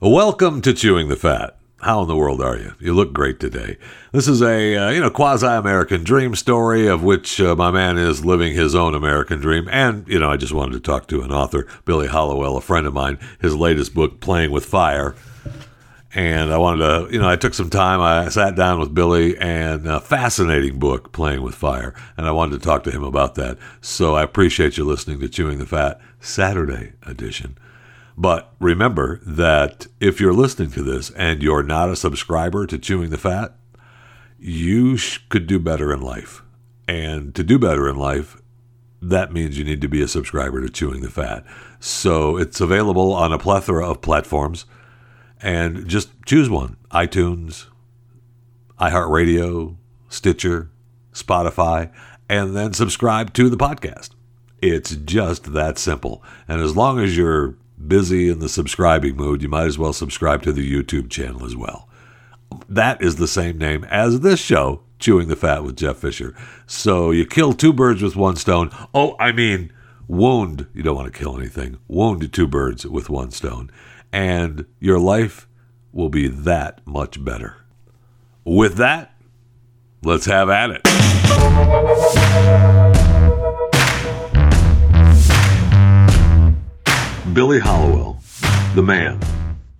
Welcome to Chewing the Fat. How in the world are you? You look great today. This is a uh, you know quasi American dream story of which uh, my man is living his own American dream. And you know I just wanted to talk to an author, Billy Hallowell, a friend of mine. His latest book, Playing with Fire. And I wanted to, you know, I took some time. I sat down with Billy and a fascinating book, Playing with Fire. And I wanted to talk to him about that. So I appreciate you listening to Chewing the Fat Saturday edition. But remember that if you're listening to this and you're not a subscriber to Chewing the Fat, you sh- could do better in life. And to do better in life, that means you need to be a subscriber to Chewing the Fat. So it's available on a plethora of platforms. And just choose one iTunes, iHeartRadio, Stitcher, Spotify, and then subscribe to the podcast. It's just that simple. And as long as you're busy in the subscribing mood, you might as well subscribe to the YouTube channel as well. That is the same name as this show, Chewing the Fat with Jeff Fisher. So you kill two birds with one stone. Oh, I mean, wound, you don't want to kill anything, wound two birds with one stone. And your life will be that much better. With that, let's have at it. Billy Hallowell, the man,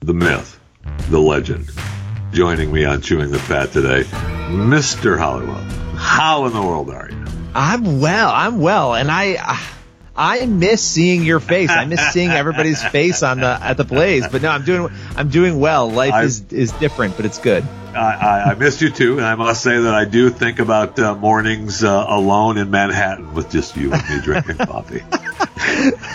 the myth, the legend, joining me on Chewing the Fat today. Mr. Hallowell, how in the world are you? I'm well. I'm well, and I. I miss seeing your face. I miss seeing everybody's face on the at the Blaze. But no, I'm doing I'm doing well. Life I- is is different, but it's good. I, I, I missed you too, and I must say that I do think about uh, mornings uh, alone in Manhattan with just you and me drinking coffee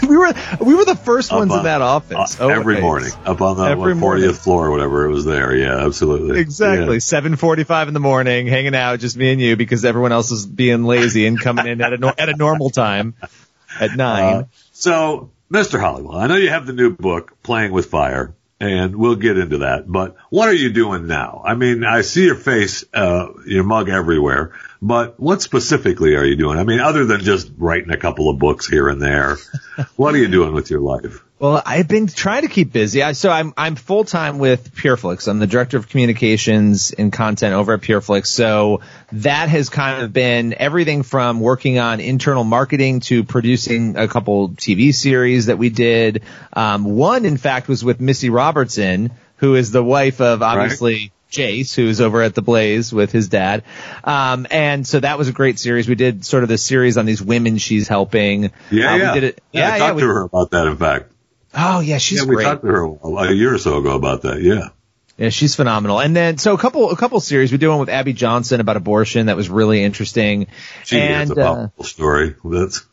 We were we were the first ones on- in that office uh, every always. morning up on the Every what, morning. 40th floor or whatever it was there. Yeah, absolutely. Exactly. Yeah. Seven forty-five in the morning, hanging out, just me and you, because everyone else is being lazy and coming in at a at a normal time at nine. Uh, so, Mr. Hallowell, I know you have the new book, Playing with Fire, and we'll get into that. But what are you doing now? I mean, I see your face, uh, your mug everywhere, but what specifically are you doing? I mean, other than just writing a couple of books here and there, what are you doing with your life? Well, I've been trying to keep busy. I, so I'm I'm full time with PureFlix. I'm the director of communications and content over at PureFlix. So that has kind of been everything from working on internal marketing to producing a couple TV series that we did. Um, one, in fact, was with Missy Robertson, who is the wife of obviously. Jace, who's over at the Blaze with his dad. Um, and so that was a great series. We did sort of this series on these women she's helping. Yeah, Uh, yeah. We did it. Yeah, I Yeah, talked yeah. we- to her about that, in fact. oh, yeah, she's great. yeah, we great. talked to her a, a year or so ago about that. Yeah. Yeah, she's phenomenal. And then, so a couple, a couple series. We did one with Abby Johnson about abortion that was really interesting. She and has a uh, powerful story. That's,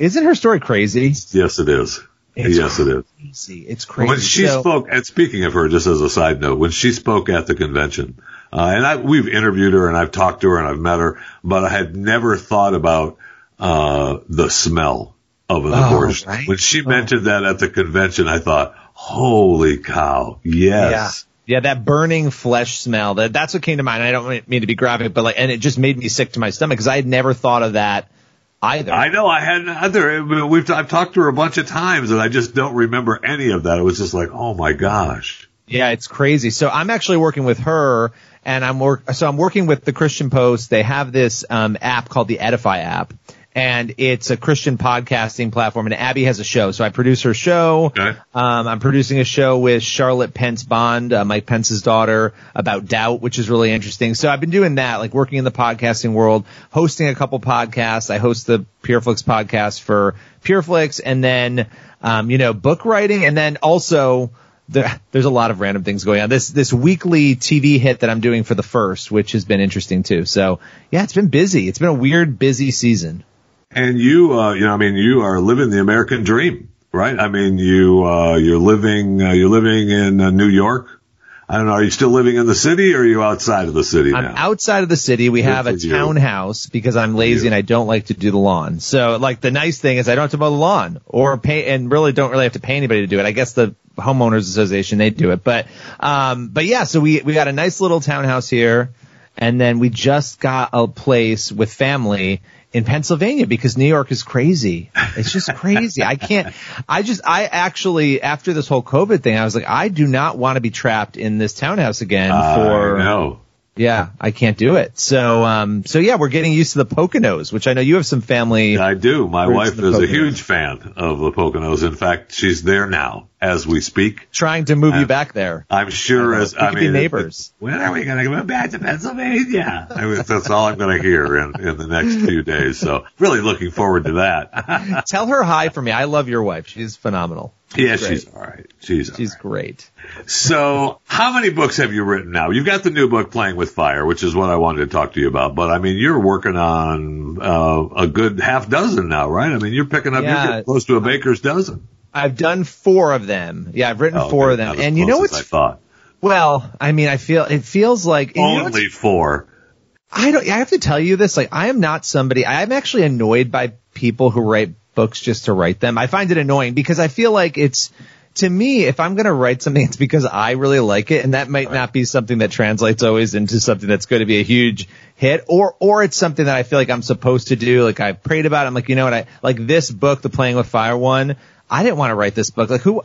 isn't her story crazy? yes, it is. It's yes, it is. Crazy. It's crazy. When she So- spoke, and speaking of her, just as a side note, when she spoke at the convention, uh, and I, we've interviewed her and I've talked to her and I've met her, but I had never thought about, uh, the smell of an Oh, abortion. right? When she mentioned that at the convention, I thought, holy cow, yes. Yeah, that burning flesh smell. That that's what came to mind. I don't mean to be graphic, but like, and it just made me sick to my stomach because I had never thought of that either. I know I hadn't either. We've, I've talked to her a bunch of times and I just don't remember any of that. It was just like, oh my gosh. Yeah, it's crazy. So I'm actually working with her and I'm work, so I'm working with the Christian Post. They have this, um, app called the Edifi app and it's a Christian podcasting platform and Abby has a show. So I produce her show. Okay. Um, I'm producing a show with Charlotte Pence Bond, uh, Mike Pence's daughter about doubt, which is really interesting. So I've been doing that, like working in the podcasting world, hosting a couple podcasts. I host the Pureflix podcast for Pureflix and then, um, you know, book writing and then also, there, there's a lot of random things going on. This this weekly TV hit that I'm doing for the first, which has been interesting too. So yeah, it's been busy. It's been a weird, busy season. And you, uh, you know, I mean, you are living the American dream, right? I mean, you, uh, you're living, uh, you're living in uh, New York. I don't know. Are you still living in the city or are you outside of the city I'm now? outside of the city. We Good have a townhouse because I'm lazy and I don't like to do the lawn. So like the nice thing is I don't have to mow the lawn or pay and really don't really have to pay anybody to do it. I guess the homeowners association they do it. But um but yeah, so we we got a nice little townhouse here and then we just got a place with family in Pennsylvania because New York is crazy. It's just crazy. I can't, I just, I actually, after this whole COVID thing, I was like, I do not want to be trapped in this townhouse again for, I know. yeah, I can't do it. So, um, so yeah, we're getting used to the Poconos, which I know you have some family. I do. My wife is a huge fan of the Poconos. In fact, she's there now as we speak. Trying to move Uh, you back there. I'm sure as We I mean, be neighbors. When are we going to go back to Pennsylvania? I mean, that's all I'm going to hear in, in the next few days. So really looking forward to that. Tell her hi for me. I love your wife. She's phenomenal. yeah, Great. she's all right. She's, all She's right. great. So, how many books have you written now? You've got the new book, Playing with Fire, which is what I wanted to talk to you about. But I mean, you're working on uh, a good half dozen now, right? I mean, you're picking up, you're Yeah. getting close to a baker's dozen. I've done four of them. Yeah, I've written Oh, four okay, of them. And you know what's I thought well, I mean, I feel it feels like and you know only four. I don't. I have to tell you this. Like, I am not somebody. I'm actually annoyed by people who write books just to write them. I find it annoying because I feel like it's to me. If I'm going to write something, it's because I really like it, and that might not be something that translates always into something that's going to be a huge hit, or or it's something that I feel like I'm supposed to do. Like I prayed about. it. I'm like, you know what? I like this book, the Playing with Fire one. I didn't want to write this book. Like who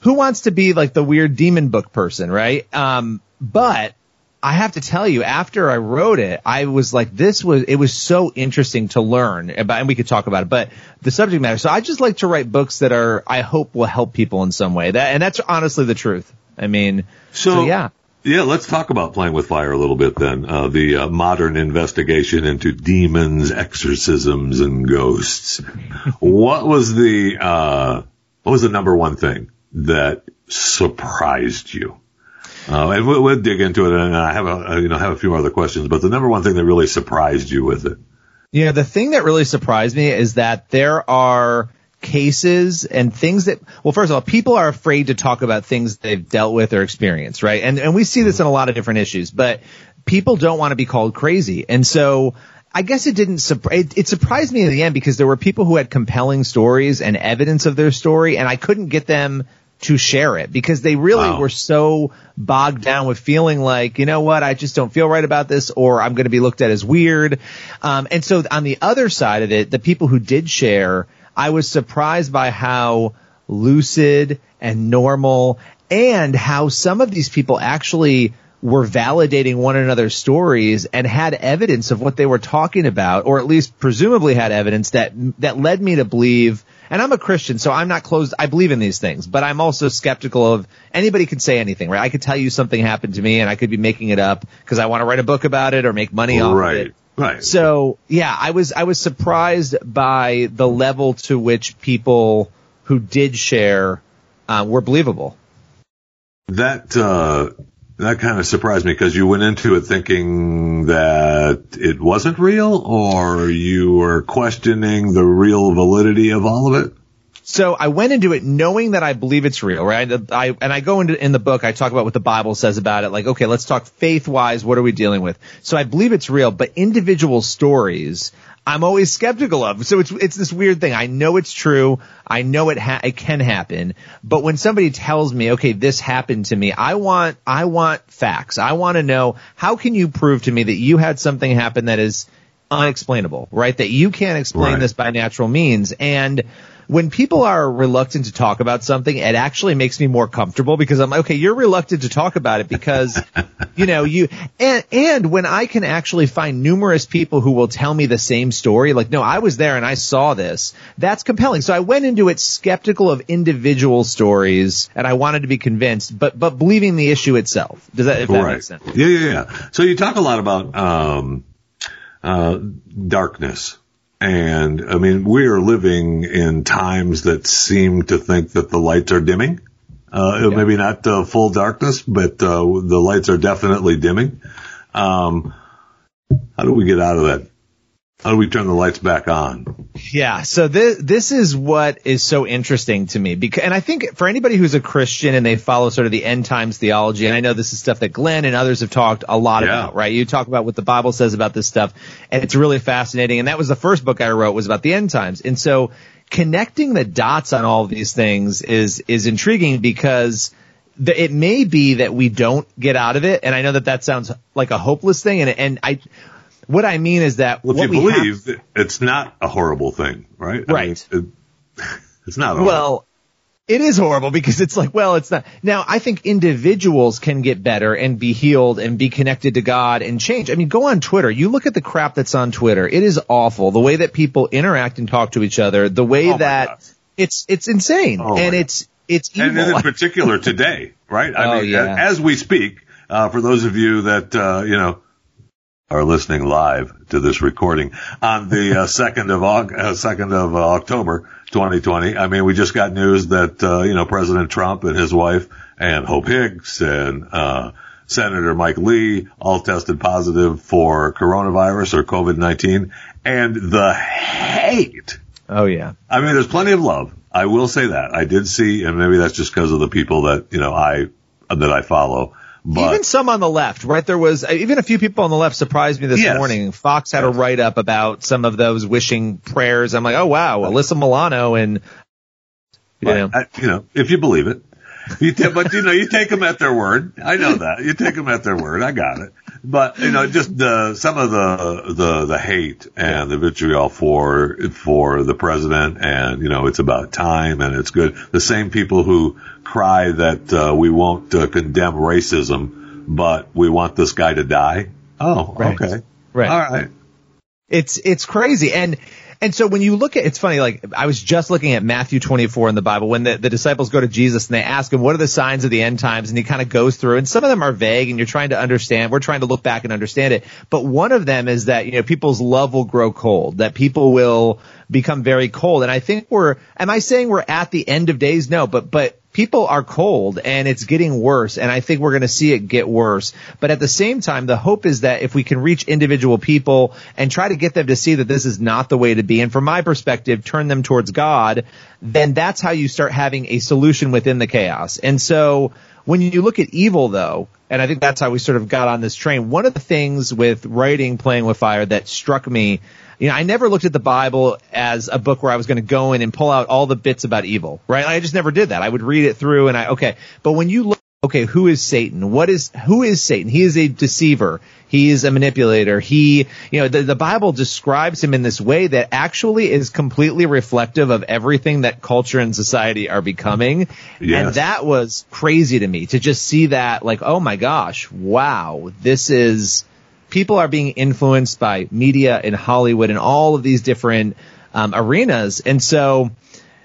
who wants to be like the weird demon book person, right? Um, but I have to tell you, after I wrote it, I was like, this was, it was so interesting to learn about, and we could talk about it, but the subject matter. So I just like to write books that are, I hope will help people in some way. That, and that's honestly the truth. I mean, so, So, yeah. Yeah, let's talk about playing with fire a little bit then. Uh, the uh, modern investigation into demons, exorcisms, and ghosts. what was the uh, what was the number one thing that surprised you? Uh, and we'll, we'll dig into it, and I have a uh, you know have a few other questions. But the number one thing that really surprised you with it. Yeah, the thing that really surprised me is that there are cases and things that, well, first of all, people are afraid to talk about things they've dealt with or experienced, right? And, and we see this in a lot of different issues, but people don't want to be called crazy. And so I guess it didn't, surprise, it, it surprised me in the end because there were people who had compelling stories and evidence of their story and I couldn't get them to share it because they really Wow. were so bogged down with feeling like, you know what, I just don't feel right about this or I'm going to be looked at as weird. Um, and so on the other side of it, the people who did share, I was surprised by how lucid and normal and how some of these people actually were validating one another's stories and had evidence of what they were talking about, or at least presumably had evidence that, that led me to believe, and I'm a Christian, so I'm not closed, I believe in these things, but I'm also skeptical of anybody could say anything, right? I could tell you something happened to me and I could be making it up because I want to write a book about it or make money off of right, it. Right. So yeah, I was I was surprised by the level to which people who did share uh, were believable. that uh, that kind of surprised me because you went into it thinking that it wasn't real, or you were questioning the real validity of all of it. So I went into it knowing that I believe it's real, right? I, and I go into in the book, I talk about what the Bible says about it. Like, okay, let's talk faith wise. What are we dealing with? So I believe it's real, but individual stories, I'm always skeptical of. So it's it's this weird thing. I know it's true. I know it ha- it can happen. But when somebody tells me, okay, this happened to me, I want I want facts. I want to know how can you prove to me that you had something happen that is unexplainable, right? That you can't explain Right. this by natural means. And when people are reluctant to talk about something, it actually makes me more comfortable because I'm like, okay, you're reluctant to talk about it because, you know, you, and, and when I can actually find numerous people who will tell me the same story, like, no, I was there and I saw this, that's compelling. So I went into it skeptical of individual stories and I wanted to be convinced, but, but believing the issue itself. Does that, if that right. makes sense? Yeah, yeah, yeah. So you talk a lot about um, uh, darkness. And I mean, we are living in times that seem to think that the lights are dimming. Uh, maybe not uh, full darkness, but uh, the lights are definitely dimming. Um, how do we get out of that How do we turn the lights back on? Yeah. So this this is what is so interesting to me because, and I think for anybody who's a Christian and they follow sort of the end times theology, and I know this is stuff that Glenn and others have talked a lot Yeah. about, right? You talk about what the Bible says about this stuff, and it's really fascinating. And that was the first book I wrote was about the end times, and so connecting the dots on all of these things is is intriguing because. It may be that we don't get out of it, and I know that that sounds like a hopeless thing. And and I, what I mean is that Well, if you have- believe, that it's not a horrible thing, right? I Right. mean, it- it's not. Horrible. Well, it is horrible because it's like, well, it's not. Now, I think individuals can get better and be healed and be connected to God and change. I mean, go on Twitter. You look at the crap that's on Twitter. It is awful. The way that people interact and talk to each other, the way Oh that God. it's, it's insane Oh and it's, it's and in particular today, right? I Oh, mean, yeah. as we speak, uh, for those of you that, uh, you know, are listening live to this recording on the uh, second of uh, second of uh, October, 2020. I mean, we just got news that uh, you know President Trump and his wife and Hope Hicks and uh, Senator Mike Lee all tested positive for coronavirus or COVID-19, and the hate oh yeah. I mean, there's plenty of love. I will say that. I did see, and maybe that's just because of the people that, you know, I, that I follow. But even some on the left, right? There was uh, even a few people on the left surprised me this Yes. morning. Fox had a write up about some of those wishing prayers. I'm like, oh wow, Alyssa Milano and you know. I- you know, if you believe it, you ta- but you know, you take them at their word. I know that you take them at their word. I got it. But you know, just the some of the the the hate and the vitriol for for the president, and you know, it's about time and it's good. The same people who cry that uh, we won't uh, condemn racism, but we want this guy to die. Oh, Right. okay, Right. all right. It's it's crazy. And and so when you look at it's funny, like I was just looking at Matthew 24 in the Bible when the, the disciples go to Jesus and they ask him, what are the signs of the end times? And he kind of goes through and some of them are vague and you're trying to understand. We're trying to look back and understand it. But one of them is that, you know, people's love will grow cold, that people will become very cold. And I think we're, am I saying we're at the end of days? No, but, but people are cold and it's getting worse. And I think we're going to see it get worse. But at the same time, the hope is that if we can reach individual people and try to get them to see that this is not the way to be, and from my perspective, turn them towards God, then that's how you start having a solution within the chaos. And so when you look at evil though, and I think that's how we sort of got on this train, one of the things with writing Playing with Fire that struck me you know, I never looked at the Bible as a book where I was going to go in and pull out all the bits about evil, right? I just never did that. I would read it through and I, okay. But when you look, okay, who is Satan? What is, who is Satan? He is a deceiver. He is a manipulator. He, you know, the, the Bible describes him in this way that actually is completely reflective of everything that culture and society are becoming. Yes. And that was crazy to me to just see that like, oh my gosh, wow, this is, people are being influenced by media and Hollywood and all of these different um, arenas. And so,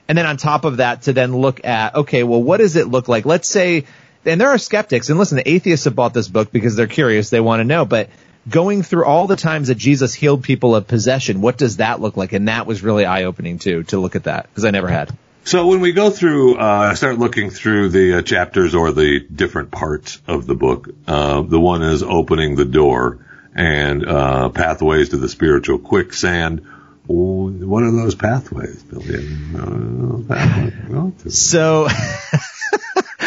and then on top of that, to then look at, okay, well, what does it look like? Let's say, and there are skeptics, and listen, the atheists have bought this book because they're curious, they want to know, but going through all the times that Jesus healed people of possession, what does that look like? And that was really eye opening too, to look at that, because I never had. So when we go through, uh, start looking through the uh, chapters or the different parts of the book, uh, the one is opening the door and uh, pathways to the spiritual quicksand. What are those pathways, Billy? Uh, pathways. So,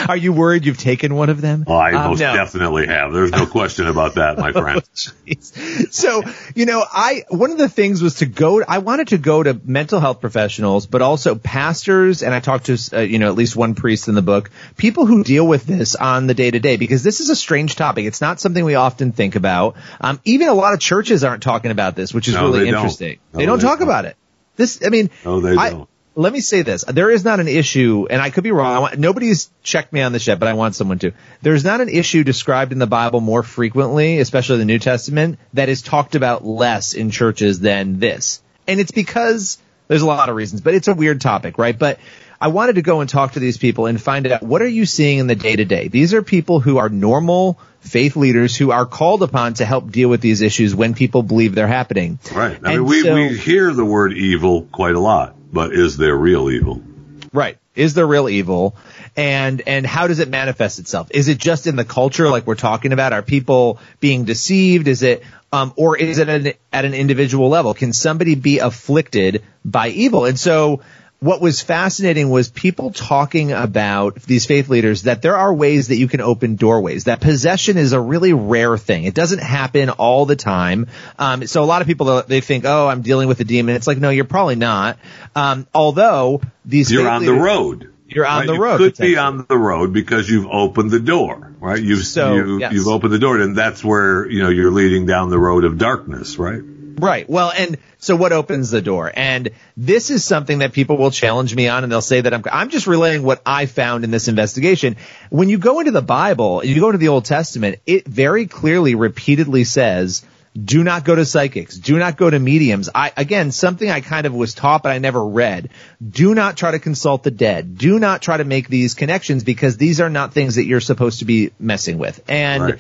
are you worried you've taken one of them? Oh, I Um, most no. definitely have. There's no question about that, my friend. Jeez. so, you know, I, one of the things was to go, I wanted to go to mental health professionals, but also pastors, and I talked to, uh, you know, at least one priest in the book, people who deal with this on the day to day, because this is a strange topic. It's not something we often think about. Um, even a lot of churches aren't talking about this, which is No, really they don't. interesting. No, they don't they talk don't. about it. This, I mean, No, they I- don't. Let me say this. There is not an issue, and I could be wrong. I want, nobody's checked me on this yet, but I want someone to. There's not an issue described in the Bible more frequently, especially the New Testament, that is talked about less in churches than this. And it's because there's a lot of reasons, but it's a weird topic, right? But I wanted to go and talk to these people and find out what are you seeing in the day to day? These are people who are normal faith leaders who are called upon to help deal with these issues when people believe they're happening. Right. I And mean, we, so- we hear the word evil quite a lot, but is there real evil? Right. Is there real evil? And, and how does it manifest itself? Is it just in the culture like we're talking about? Are people being deceived? Is it Um, or is it an, at an individual level? Can somebody be afflicted by evil? And so what was fascinating was people talking about these faith leaders that there are ways that you can open doorways. That possession is a really rare thing. It doesn't happen all the time. Um, so a lot of people they think, oh, I'm dealing with a demon. It's like, no, you're probably not. Um, although these you're on leaders, the road. You're on right? the you road. Could be on the road because you've opened the door, right? You've so, you, yes. you've opened the door, and that's where you know you're leading down the road of darkness, right? Right. Well, and so what opens the door? And this is something that people will challenge me on and they'll say that I'm, I'm just relaying what I found in this investigation. When you go into the Bible, you go into the Old Testament, it very clearly repeatedly says, do not go to psychics. Do not go to mediums. I, again, something I kind of was taught, but I never read. Do not try to consult the dead. Do not try to make these connections because these are not things that you're supposed to be messing with. And Right.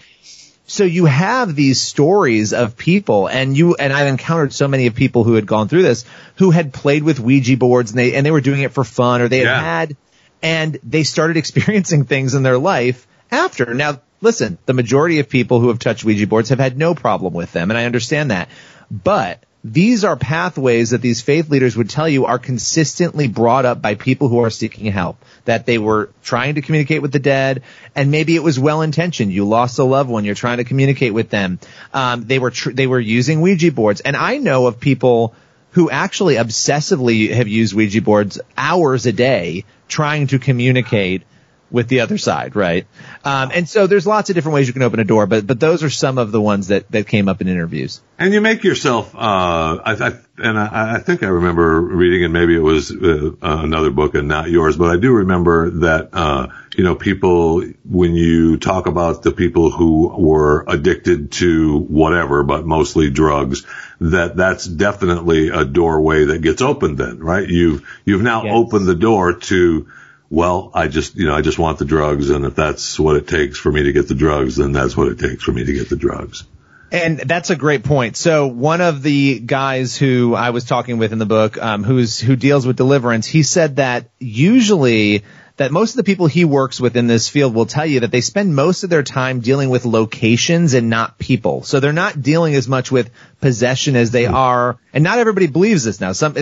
So you have these stories of people and you and I've encountered so many of people who had gone through this who had played with Ouija boards and they and they were doing it for fun or they had Yeah. had and they started experiencing things in their life after. Now listen, the majority of people who have touched Ouija boards have had no problem with them and I understand that. But these are pathways that these faith leaders would tell you are consistently brought up by people who are seeking help. That they were trying to communicate with the dead, and maybe it was well intentioned. You lost a loved one, you're trying to communicate with them. Um, they were tr- they were using Ouija boards, and I know of people who actually obsessively have used Ouija boards hours a day trying to communicate with the other side, right? Um, and so there's lots of different ways you can open a door, but but those are some of the ones that that came up in interviews. And you make yourself, uh, I, I, and I, I think I remember reading, and maybe it was uh, another book and not yours, but I do remember that, uh, you know, people, when you talk about the people who were addicted to whatever, but mostly drugs, that that's definitely a doorway that gets opened then, right? You've, you've now Yes. opened the door to, well, I just, you know, I just want the drugs, and if that's what it takes for me to get the drugs, then that's what it takes for me to get the drugs. And that's a great point. So one of the guys who I was talking with in the book, um, who's who deals with deliverance, he said that usually that most of the people he works with in this field will tell you that they spend most of their time dealing with locations and not people. So they're not dealing as much with possession as they hmm. are, and not everybody believes this now. Some,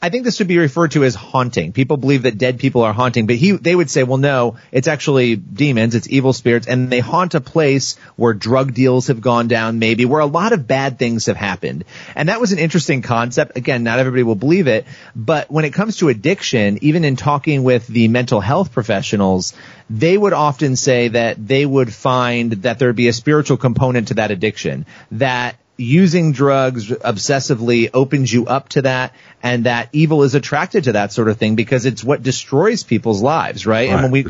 I think this would be referred to as haunting. People believe that dead people are haunting, but he, they would say, well, no, it's actually demons, it's evil spirits, and they haunt a place where drug deals have gone down, maybe, where a lot of bad things have happened. And that was an interesting concept. Again, not everybody will believe it, but when it comes to addiction, even in talking with the mental health professionals, they would often say that they would find that there'd be a spiritual component to that addiction, that using drugs obsessively opens you up to that and that evil is attracted to that sort of thing because it's what destroys people's lives, right? And when we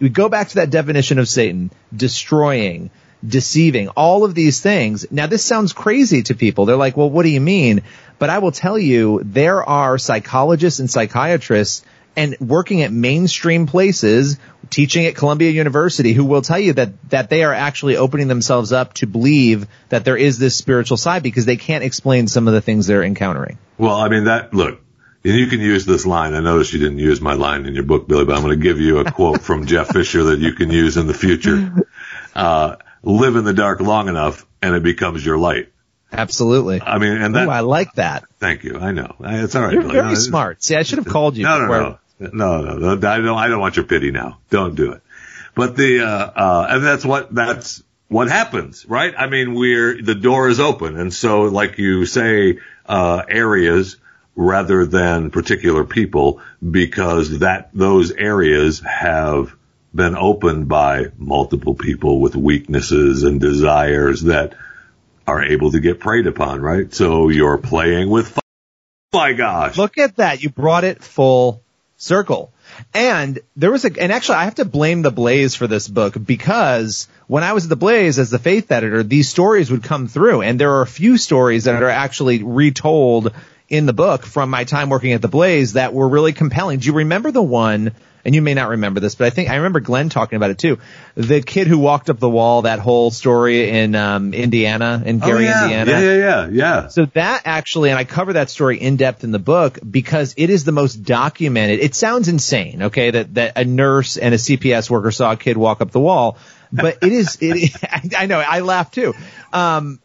we go back to that definition of Satan, destroying, deceiving, all of these things. Now this sounds crazy to people. They're like, "Well, what do you mean?" But I will tell you there are psychologists and psychiatrists and working at mainstream places, teaching at Columbia University, who will tell you that that they are actually opening themselves up to believe that there is this spiritual side because they can't explain some of the things they're encountering. Well, I mean that. Look, and you can use this line. I noticed you didn't use my line in your book, Billy, but I'm going to give you a quote from Jeff Fisher that you can use in the future. Uh, live in the dark long enough, and it becomes your light. Absolutely. I mean, and that. Ooh, I like that. thank you. I know it's all right. You're Billy. very No, smart. See, I should have called you. No, no, before- no. No, no, no. I don't, I don't want your pity now. Don't do it. But the, uh, uh, and that's what, that's what happens, right? I mean, we're, the door is open. And so, like you say, uh, areas rather than particular people because that, those areas have been opened by multiple people with weaknesses and desires that are able to get preyed upon, right? So you're playing with, fi- my gosh. Look at that. You brought it full circle. And there was a, and actually I have to blame the Blaze for this book because when I was at the Blaze as the faith editor, these stories would come through and there are a few stories that are actually retold in the book from my time working at the Blaze that were really compelling. Do you remember the one, and you may not remember this, but I think I remember Glenn talking about it too. The kid who walked up the wall, that whole story in um, Indiana, in Gary, oh, yeah. Indiana. Yeah, yeah, yeah, yeah. So that actually, and I cover that story in depth in the book because it is the most documented. It sounds insane, okay, that, that a nurse and a CPS worker saw a kid walk up the wall, but it is, it, I know, I laugh too. Um,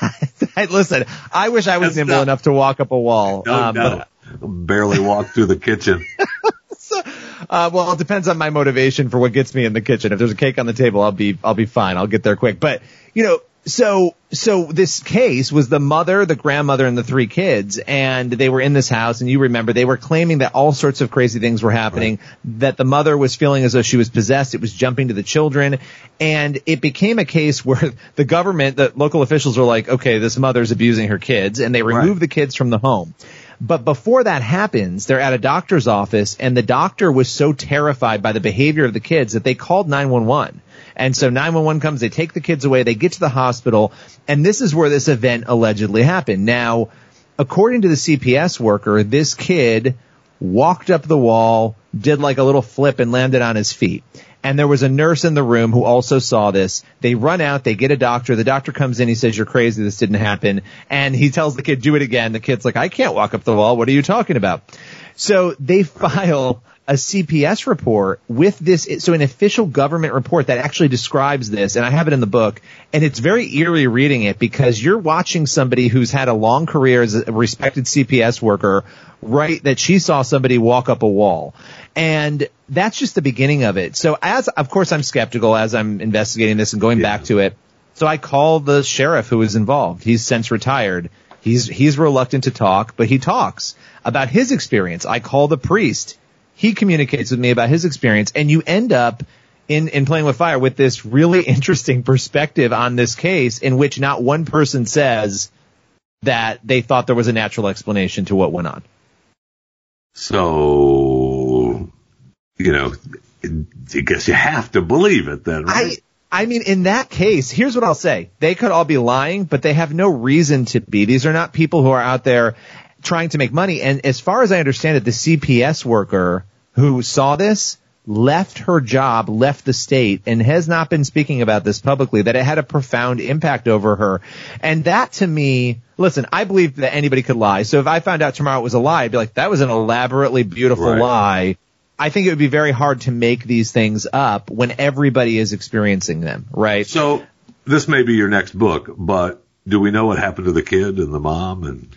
listen, I wish I was That's nimble not- enough to walk up a wall. No, um, no. Barely walked through the kitchen. Uh, well, it depends on my motivation for what gets me in the kitchen. If there's a cake on the table, I'll be, I'll be fine. I'll get there quick. But, you know, so, so this case was the mother, the grandmother, and the three kids, and they were in this house, and you remember they were claiming that all sorts of crazy things were happening, that the mother was feeling as though she was possessed, it was jumping to the children, and it became a case where the government, the local officials were like, okay, this mother's abusing her kids, and they removed the kids from the home. But before that happens, they're at a doctor's office and the doctor was so terrified by the behavior of the kids that they called 911. And so 911 comes, they take the kids away, they get to the hospital, and this is where this event allegedly happened. Now, according to the CPS worker, this kid walked up the wall, did like a little flip and landed on his feet. And there was a nurse in the room who also saw this. They run out, they get a doctor. The doctor comes in, he says, you're crazy, this didn't happen. And he tells the kid, do it again. The kid's like, I can't walk up the wall. What are you talking about? So they file a CPS report with this, so an official government report that actually describes this, and I have it in the book, and it's very eerie reading it because you're watching somebody who's had a long career as a respected CPS worker write that she saw somebody walk up a wall. And that's just the beginning of it. So as, of course, I'm skeptical as I'm investigating this and going back to it. So I call the sheriff who was involved. He's since retired. He's, he's reluctant to talk, but he talks about his experience. I call the priest. He communicates with me about his experience and you end up in, in playing with fire with this really interesting perspective on this case in which not one person says that they thought there was a natural explanation to what went on. So, you know, I guess you have to believe it then, right? I I mean, in that case, here's what I'll say. They could all be lying, but they have no reason to be. These are not people who are out there trying to make money. And as far as I understand it, the CPS worker who saw this left her job, left the state, and has not been speaking about this publicly, that it had a profound impact over her. And that to me, listen, I believe that anybody could lie. So if I found out tomorrow it was a lie, I'd be like, that was an elaborately beautiful Right. lie. I think it would be very hard to make these things up when everybody is experiencing them, right? So this may be your next book, but do we know what happened to the kid and the mom and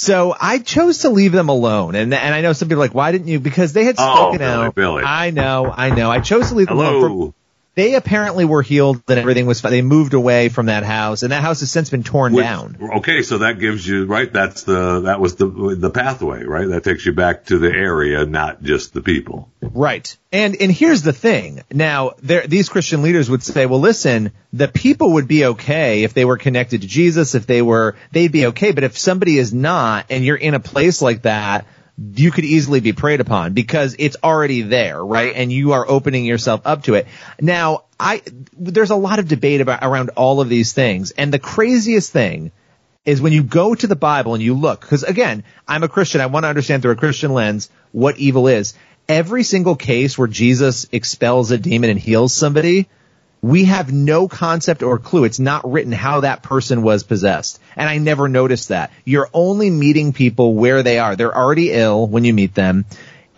So I chose to leave them alone, and and I know some people are like, why didn't you? Because they had Oh, spoken Billy, out. Billy. I know, I know. I chose to leave them alone. They apparently were healed and everything was fine. They moved away from that house, and that house has since been torn Which- down. Okay, so that gives you right. That's the that was the the pathway, right? That takes you back to the area, not just the people. Right. And and here's the thing. Now, there these Christian leaders would say, well, listen, the people would be okay if they were connected to Jesus, if they were they'd be okay, but if somebody is not and you're in a place like that, you could easily be preyed upon because it's already there, right? And you are opening yourself up to it. Now, I there's a lot of debate about around all of these things. And the craziest thing is when you go to the Bible and you look, because again, I'm a Christian. I want to understand through a Christian lens what evil is. Every single case where Jesus expels a demon and heals somebody, we have no concept or clue. It's not written how that person was possessed. And I never noticed that. You're only meeting people where they are. They're already ill when you meet them.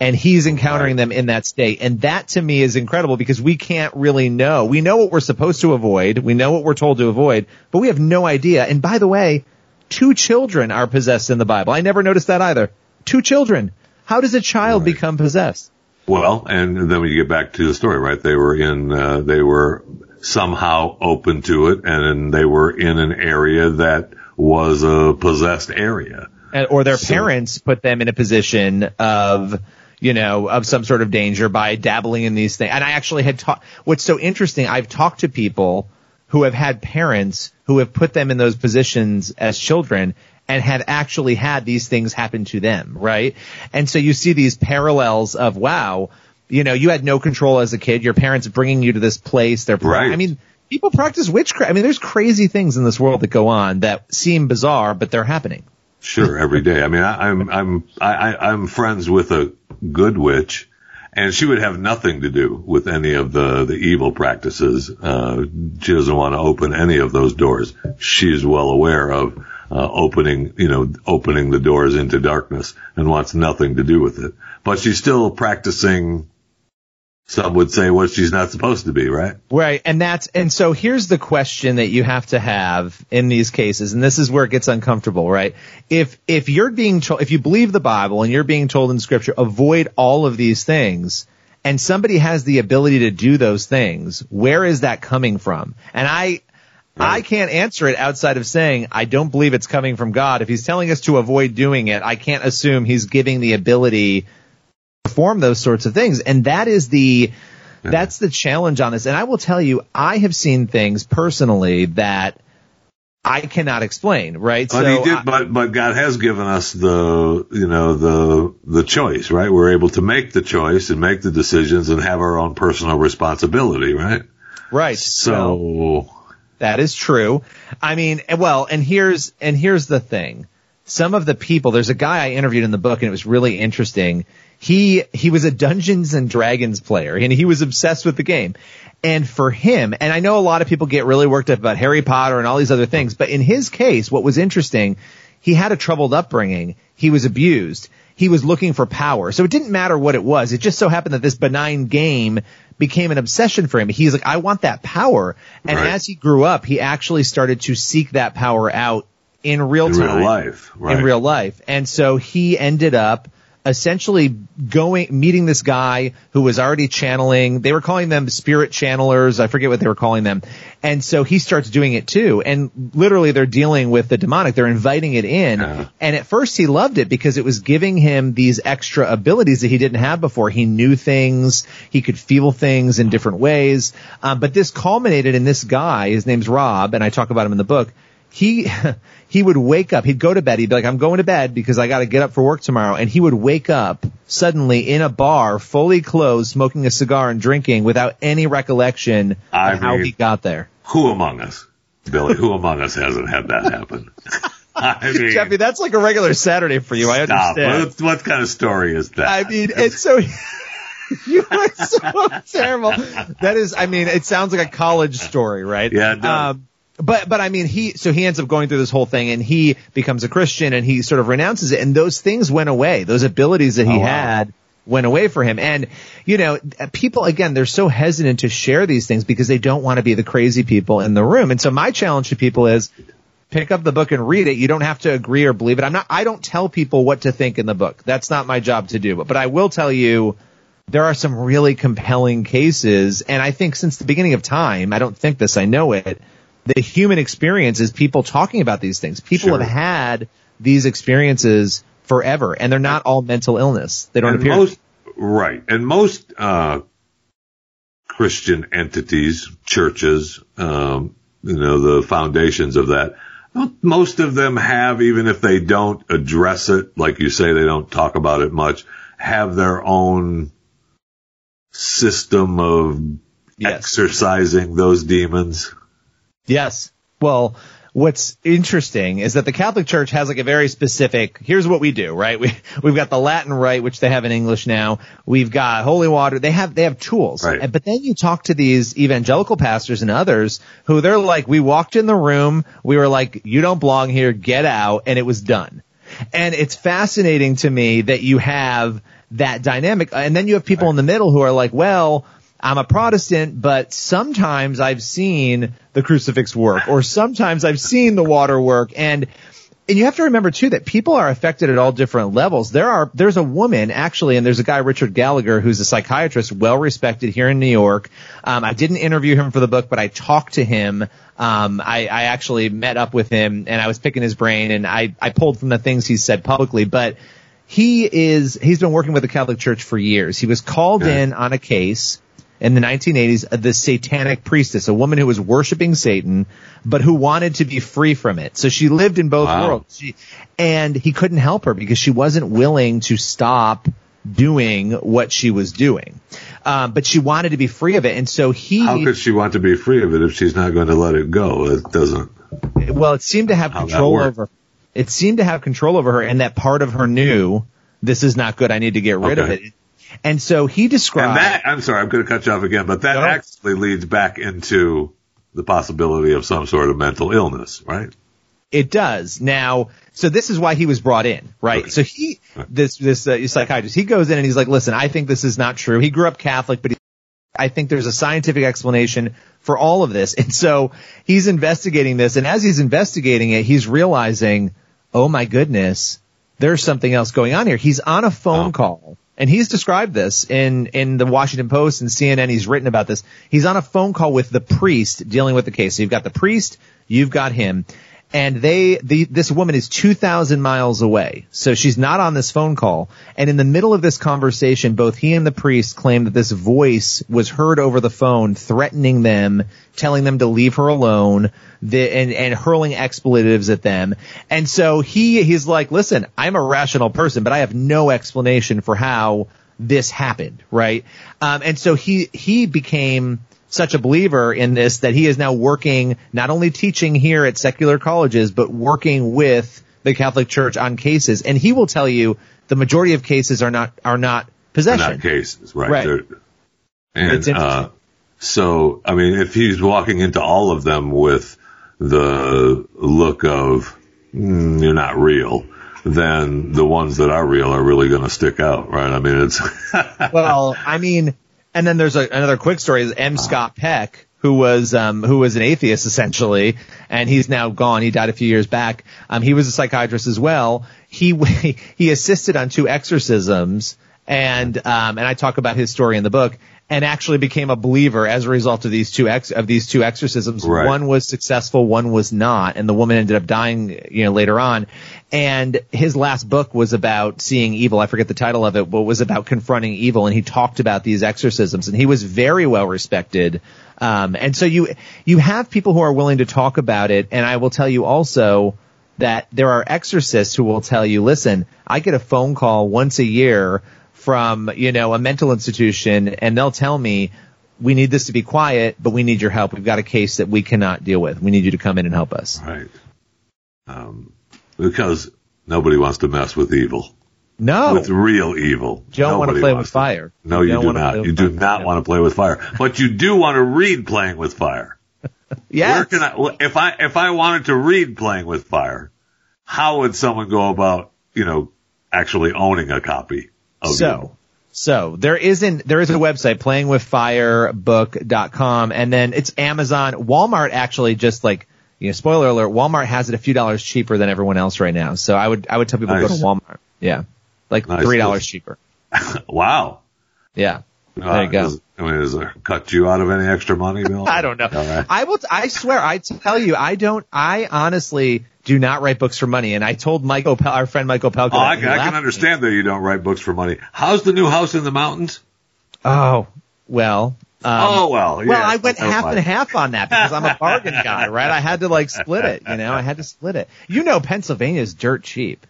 And he's encountering them in that state. And that to me is incredible because we can't really know. We know what we're supposed to avoid. We know what we're told to avoid, but we have no idea. And by the way, two children are possessed in the Bible. I never noticed that either. Two children. How does a child Right. become possessed? Well, and then when you get back to the story, right? They were in, uh, they were somehow open to it, and they were in an area that was a possessed area. and, or their So- parents put them in a position of you know of some sort of danger by dabbling in these things and i actually had talked what's so interesting i've talked to people who have had parents who have put them in those positions as children and have actually had these things happen to them right and so you see these parallels of wow you know you had no control as a kid your parents bringing you to this place they're Right. i mean people practice witchcraft i mean there's crazy things in this world that go on that seem bizarre but they're happening Sure, every day. I mean, I, I'm I'm I- I'm friends with a good witch, and she would have nothing to do with any of the the evil practices. Uh, she doesn't want to open any of those doors. She's well aware of uh, opening, you know, opening the doors into darkness, and wants nothing to do with it. But she's still practicing some would say what she's not supposed to be, right? Right. And that's, and so here's the question that you have to have in these cases. And this is where it gets uncomfortable, right? If, if you're being told, if you believe the Bible and you're being told in scripture, avoid all of these things, and somebody has the ability to do those things, where is that coming from? And I, Right. I can't answer it outside of saying I don't believe it's coming from God. If he's telling us to avoid doing it, I can't assume he's giving the ability to perform those sorts of things. And that is the that's the challenge on this. And I will tell you, I have seen things personally that I cannot explain, right? But so did, I, but but God has given us the you know the the choice, right? We're able to make the choice and make the decisions and have our own personal responsibility, right? Right. So well, that is true. I mean, well, and here's and here's the thing. Some of the people, there's a guy I interviewed in the book and it was really interesting. He he was a Dungeons and Dragons player and he was obsessed with the game. And for him, and I know a lot of people get really worked up about Harry Potter and all these other things, but in his case, what was interesting, he had a troubled upbringing. He was abused. He was looking for power. So it didn't matter what it was. It just so happened that this benign game became an obsession for him. He's like, I want that power. And right. as he grew up, he actually started to seek that power out in real in time. Real life. Right. In real life. And so he ended up essentially going meeting this guy who was already channeling. They were calling them spirit channelers. I forget what they were calling them. And so he starts doing it too. And literally they're dealing with the demonic. They're inviting it in. Uh and at first he loved it because it was giving him these extra abilities that he didn't have before. He knew things. He could feel things in different ways. Um, but this culminated in this guy. His name's rob and i talk about him in the book he he would wake up. He'd go to bed. He'd be like, "I'm going to bed because I got to get up for work tomorrow." And he would wake up suddenly in a bar, fully clothed, smoking a cigar and drinking without any recollection I of mean, how he got there. Who among us, Billy? who among us hasn't had that happen? I mean, Jeffy, that's like a regular Saturday for you. I understand. What, what kind of story is that? I mean, it's so. you are so terrible. That is, I mean, it sounds like a college story, right? Yeah. Um, but but I mean he so he ends up going through this whole thing and he becomes a Christian and he sort of renounces it. And those things went away. Those abilities that he oh, wow. had went away for him. And you know people again they're so hesitant to share these things because they don't want to be the crazy people in the room. And so my challenge to people is pick up the book and read it. You don't have to agree or believe it. I'm not I don't tell people what to think in the book. That's not my job to do. But, but I will tell you there are some really compelling cases. And I think since the beginning of time I don't think this I know it the human experience is people talking about these things. People sure. have had these experiences forever, and they're not all mental illness. They don't and appear. Most, right, and most uh, Christian entities, churches, um, you know, the foundations of that. Most of them have, even if they don't address it, like you say, they don't talk about it much, have their own system of yes. exorcising those demons. Yes. Well, what's interesting is that the Catholic Church has like a very specific, here's what we do, right? We, we've got the Latin rite, which they have in English now. We've got holy water. They have, they have tools. Right. But then you talk to these evangelical pastors and others who they're like, we walked in the room. We were like, you don't belong here. Get out. And it was done. And it's fascinating to me that you have that dynamic. And then you have people right. in the middle who are like, well, I'm a Protestant, but sometimes I've seen the crucifix work or sometimes I've seen the water work and and you have to remember too that people are affected at all different levels. There are there's a woman actually, and there's a guy Richard Gallagher who's a psychiatrist, well respected here in New York. Um, I didn't interview him for the book, but I talked to him. Um, I, I actually met up with him, and I was picking his brain, and I I pulled from the things he said publicly, but he is he's been working with the Catholic Church for years. He was called in on a case in the 1980s the satanic priestess, a woman who was worshiping Satan, but who wanted to be free from it. So she lived in both wow. worlds. She, and he couldn't help her because she wasn't willing to stop doing what she was doing. Um, but she wanted to be free of it. And so he. How could she want to be free of it if she's not going to let it go? It doesn't. Well, it seemed to have control over. It seemed to have control over her, and that part of her knew this is not good. I need to get rid okay. of it. And so he described. That, I'm sorry, I'm going to cut you off again, but that no. actually leads back into the possibility of some sort of mental illness, right? It does. Now, so this is why he was brought in, right? Okay. So he, this, this uh, psychiatrist, he goes in and he's like, listen, I think this is not true. He grew up Catholic, but he I think there's a scientific explanation for all of this. And so he's investigating this. And as he's investigating it, he's realizing, oh my goodness, there's something else going on here. He's on a phone oh. call and he's described this in, in the Washington Post and CNN. He's written about this. He's on a phone call with the priest dealing with the case. So you've got the priest, you've got him and they the this woman is 2000 miles away. So she's not on this phone call. And in the middle of this conversation both he and the priest claim that this voice was heard over the phone threatening them telling them to leave her alone the, and and hurling expletives at them. And so he he's like listen I'm a rational person but I have no explanation for how this happened right? Um, and so he he became such a believer in this that he is now working, not only teaching here at secular colleges, but working with the Catholic Church on cases. And he will tell you the majority of cases are not, are not possession. They're not cases, right? right. and, uh, so, I mean, if he's walking into all of them with the look of, mm, you're not real, then the ones that are real are really going to stick out, right? I mean, it's. well, I mean, and then there's a, another quick story is M. Scott Peck, who was um, who was an atheist essentially, and he's now gone. He died a few years back. Um, he was a psychiatrist as well. He he assisted on two exorcisms, and um, and I talk about his story in the book and actually became a believer as a result of these two ex- of these two exorcisms. Right. One was successful, one was not, and the woman ended up dying, you know, later on. And his last book was about seeing evil. I forget the title of it, but it was about confronting evil, and he talked about these exorcisms, and he was very well respected. Um, and so you you have people who are willing to talk about it, and I will tell you also that there are exorcists who will tell you, listen, I get a phone call once a year from, you know, a mental institution and they'll tell me, we need this to be quiet, but we need your help. We've got a case that we cannot deal with. We need you to come in and help us. Right. Um, because nobody wants to mess with evil. No. With real evil. You don't want to play with fire. No, you, you do not. You do fire. not want to play with fire. But you do want to read playing with fire. yes. Where can I, if I, if I wanted to read playing with fire, how would someone go about, you know, actually owning a copy? So, so there isn't, there is a website, playingwithfirebook.com, and then it's Amazon. Walmart actually just like, you know, spoiler alert, Walmart has it a few dollars cheaper than everyone else right now. So I would, I would tell people nice. to go to Walmart. Yeah. Like nice. $3 cheaper. wow. Yeah. Uh, there you go. Is, I mean, is it cut you out of any extra money, Bill? I don't know. Right. I will. T- I swear. I tell you, I don't. I honestly do not write books for money. And I told Michael, our friend Michael Pelka. Oh, I, I can understand that you don't write books for money. How's the new house in the mountains? Oh, well. Um, oh well, yeah. well, I went half and half on that because I'm a bargain guy, right? I had to like split it, you know. I had to split it. You know, Pennsylvania is dirt cheap,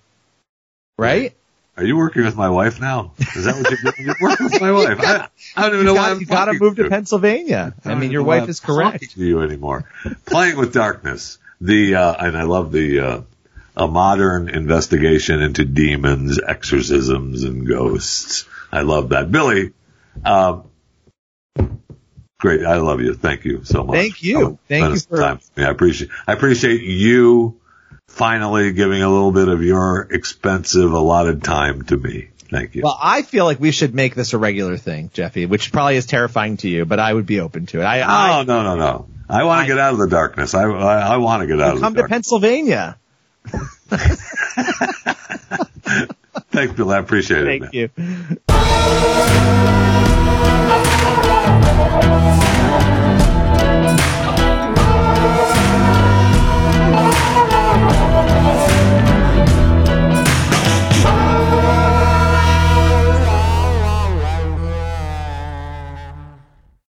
right? Are you working with my wife now? Is that what you're doing? You're working with my wife. I, I don't even know got, why You got to move to Pennsylvania. I, I mean, your wife is correct. To you anymore? Playing with darkness. The uh, and I love the uh, a modern investigation into demons, exorcisms, and ghosts. I love that, Billy. Um, great, I love you. Thank you so much. Thank you. Thank you for time. Yeah, I appreciate. I appreciate you finally giving a little bit of your expensive allotted time to me. Thank you. Well, I feel like we should make this a regular thing, Jeffy, which probably is terrifying to you, but I would be open to it. I, oh, I, no, no, no. I want to get out of the darkness. I I, I want to get out of the darkness. Come to Pennsylvania. Thanks, Bill. I appreciate Thank it. Thank you.